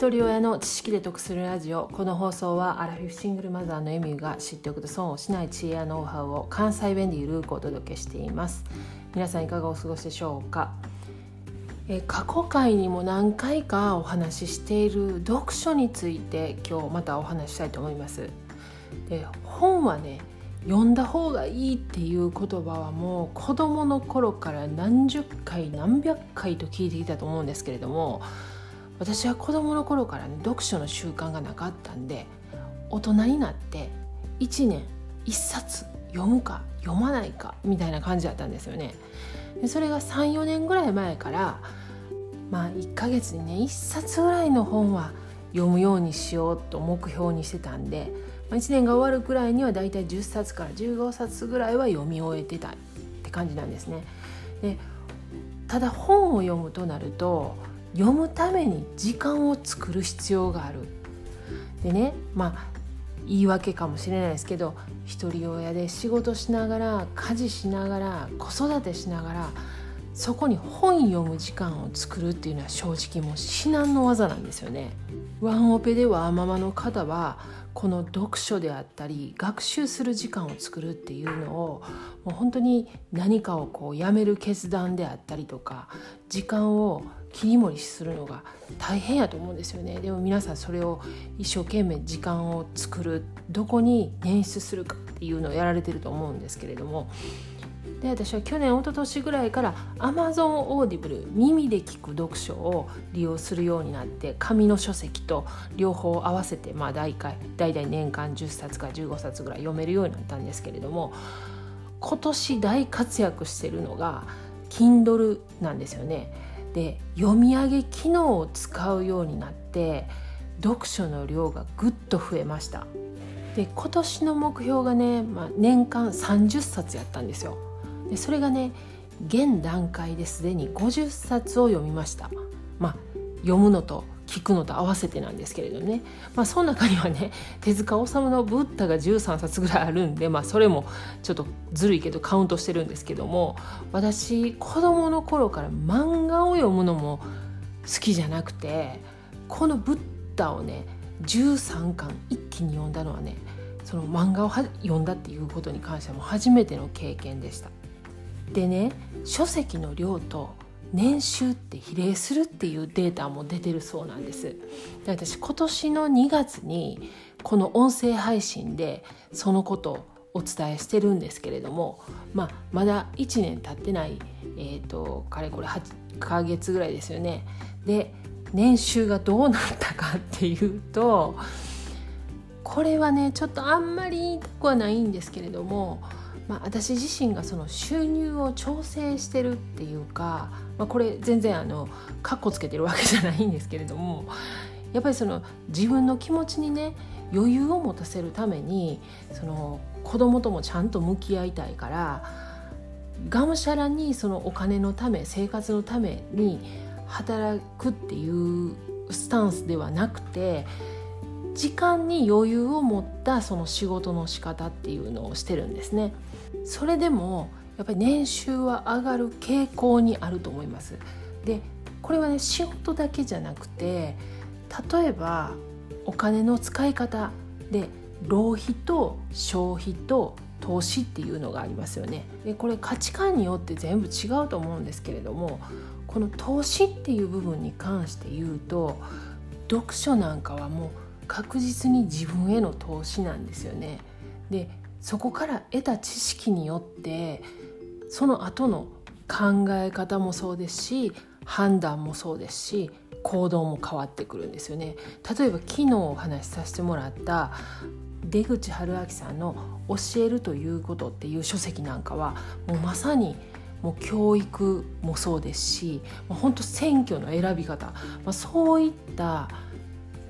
一人親の知識で得するラジオ。この放送はアラフィフシングルマザーのエミューが知っておくと損をしない知恵やノウハウを関西弁でゆるくお届けしています。皆さんいかがお過ごしでしょうか？え過去回にも何回かお話ししている読書について今日またお話ししたいと思います。で本はね読んだ方がいいっていう言葉はもう子どもの頃から何十回何百回と聞いてきたと思うんですけれども私は子どもの頃からね読書の習慣がなかったんで大人になって1年1冊読むか読まないかみたいな感じだったんですよね。でそれが34年ぐらい前からまあ1ヶ月にね1冊ぐらいの本は読むようにしようと目標にしてたんで、まあ、1年が終わるくらいにはだいたい10冊から15冊ぐらいは読み終えてたって感じなんですね。でただ本を読むとなると読むために時間を作る必要がある。でねまあ言い訳かもしれないですけど一人親で仕事しながら家事しながら子育てしながらそこに本読む時間を作るっていうのは正直もう至難の技なんですよね。ワンオペでワーママの方はこの読書であったり学習する時間を作るっていうのをもう本当に何かをこうやめる決断であったりとか時間を切り盛りするのが大変やと思うんですよねでも皆さんそれを一生懸命時間を作るどこに捻出するかっていうのをやられてると思うんですけれどもで私は去年一昨年ぐらいから Amazon Audible 耳で聞く読書を利用するようになって紙の書籍と両方合わせてまあ大体大体年間10冊か15冊ぐらい読めるようになったんですけれども今年大活躍してるのが Kindle なんですよね。で読み上げ機能を使うようになって読書の量がぐっと増えました。で今年の目標がね、まあ、年間30冊やったんですよ。でそれがね現段階ですでに50冊を読みました。まあ読むのと聞くのと合わせてなんですけれどね、まあ、その中にはね手塚治虫の「ブッダ」が13冊ぐらいあるんで、まあ、それもちょっとずるいけどカウントしてるんですけども私子どもの頃から漫画読むのも好きじゃなくてこの「ブッダ」をね13巻一気に読んだのはねその漫画を読んだっていうことに関しても初めての経験でした。でね書籍の量と年収って比例するっていうデータも出てるそうなんですで私今年の2月にこの音声配信でそのことお伝えしてるんですけれども、まあ、まだ1年経ってない、えーと、かれこれ8ヶ月ぐらいですよね。で年収がどうなったかっていうとこれはねちょっとあんまり言いたくはないんですけれどもまあ、私自身がその収入を調整してるっていうか、まあ、これ全然あのカッコつけてるわけじゃないんですけれどもやっぱりその自分の気持ちにね余裕を持たせるためにその子供ともちゃんと向き合いたいからがむしゃらにそのお金のため生活のために働くっていうスタンスではなくて時間に余裕を持ったその仕事の仕方っていうのをしてるんですね。それでもやっぱり年収は上がる傾向にあると思います。でこれはね仕事だけじゃなくて例えばお金の使い方で浪費と消費と投資っていうのがありますよね。でこれ価値観によって全部違うと思うんですけれどもこの投資っていう部分に関して言うと読書なんかはもう確実に自分への投資なんですよね。でそこから得た知識によってその後の考え方もそうですし判断もそうですし行動も変わってくるんですよね。例えば昨日お話しさせてもらった出口春明さんの「教えるということ」っていう書籍なんかはもうまさにもう教育もそうですし本当選挙の選び方、まあ、そういった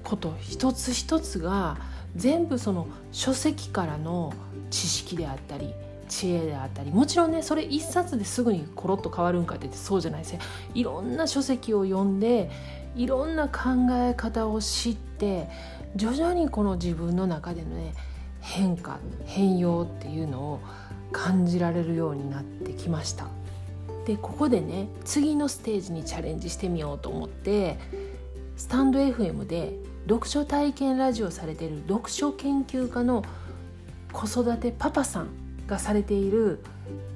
こと一つ一つが全部その書籍からの知識であったり知恵であったりもちろんねそれ一冊ですぐにコロッと変わるんかって言ってそうじゃないですねいろんな書籍を読んでいろんな考え方を知って徐々にこの自分の中でのね変化変容っていうのを感じられるようになってきました。でここでね次のステージにチャレンジしてみようと思ってスタンド FM で読書体験ラジオされている読書研究家の子育てパパさんがされている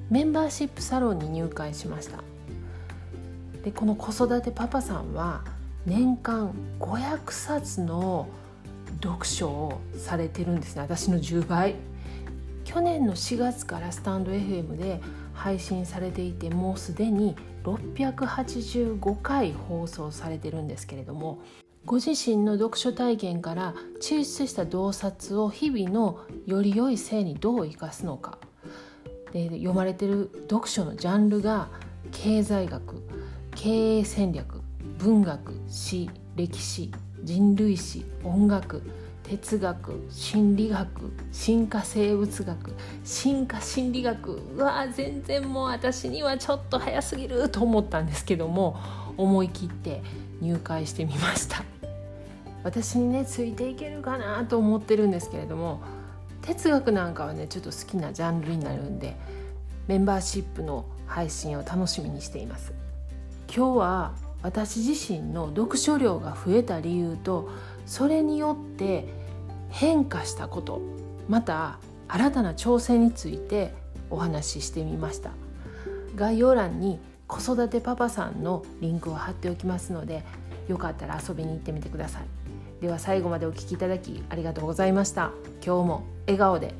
メンバーシップサロンに入会しました。でこの子育てパパさんは年間500冊の読書をされてるんですね私の10倍。去年の4月からスタンド FM で配信されていてもうすでに685回放送されてるんですけれどもご自身の読書体験から抽出した洞察を日々のより良い性にどう生かすのか。で読まれてる読書のジャンルが経済学経営戦略文学詩歴史人類史音楽哲学心理学進化生物学進化心理学は全然もう私にはちょっと早すぎると思ったんですけども思い切って入会してみました。私にねついていけるかなと思ってるんですけれども哲学なんかはねちょっと好きなジャンルになるんでメンバーシップの配信を楽しみにしています。今日は私自身の読書量が増えた理由とそれによって変化したことまた新たな挑戦についてお話ししてみました。概要欄に子育てパパさんのリンクを貼っておきますのでよかったら遊びに行ってみてください。では最後までお聴きいただきありがとうございました。今日も笑顔で。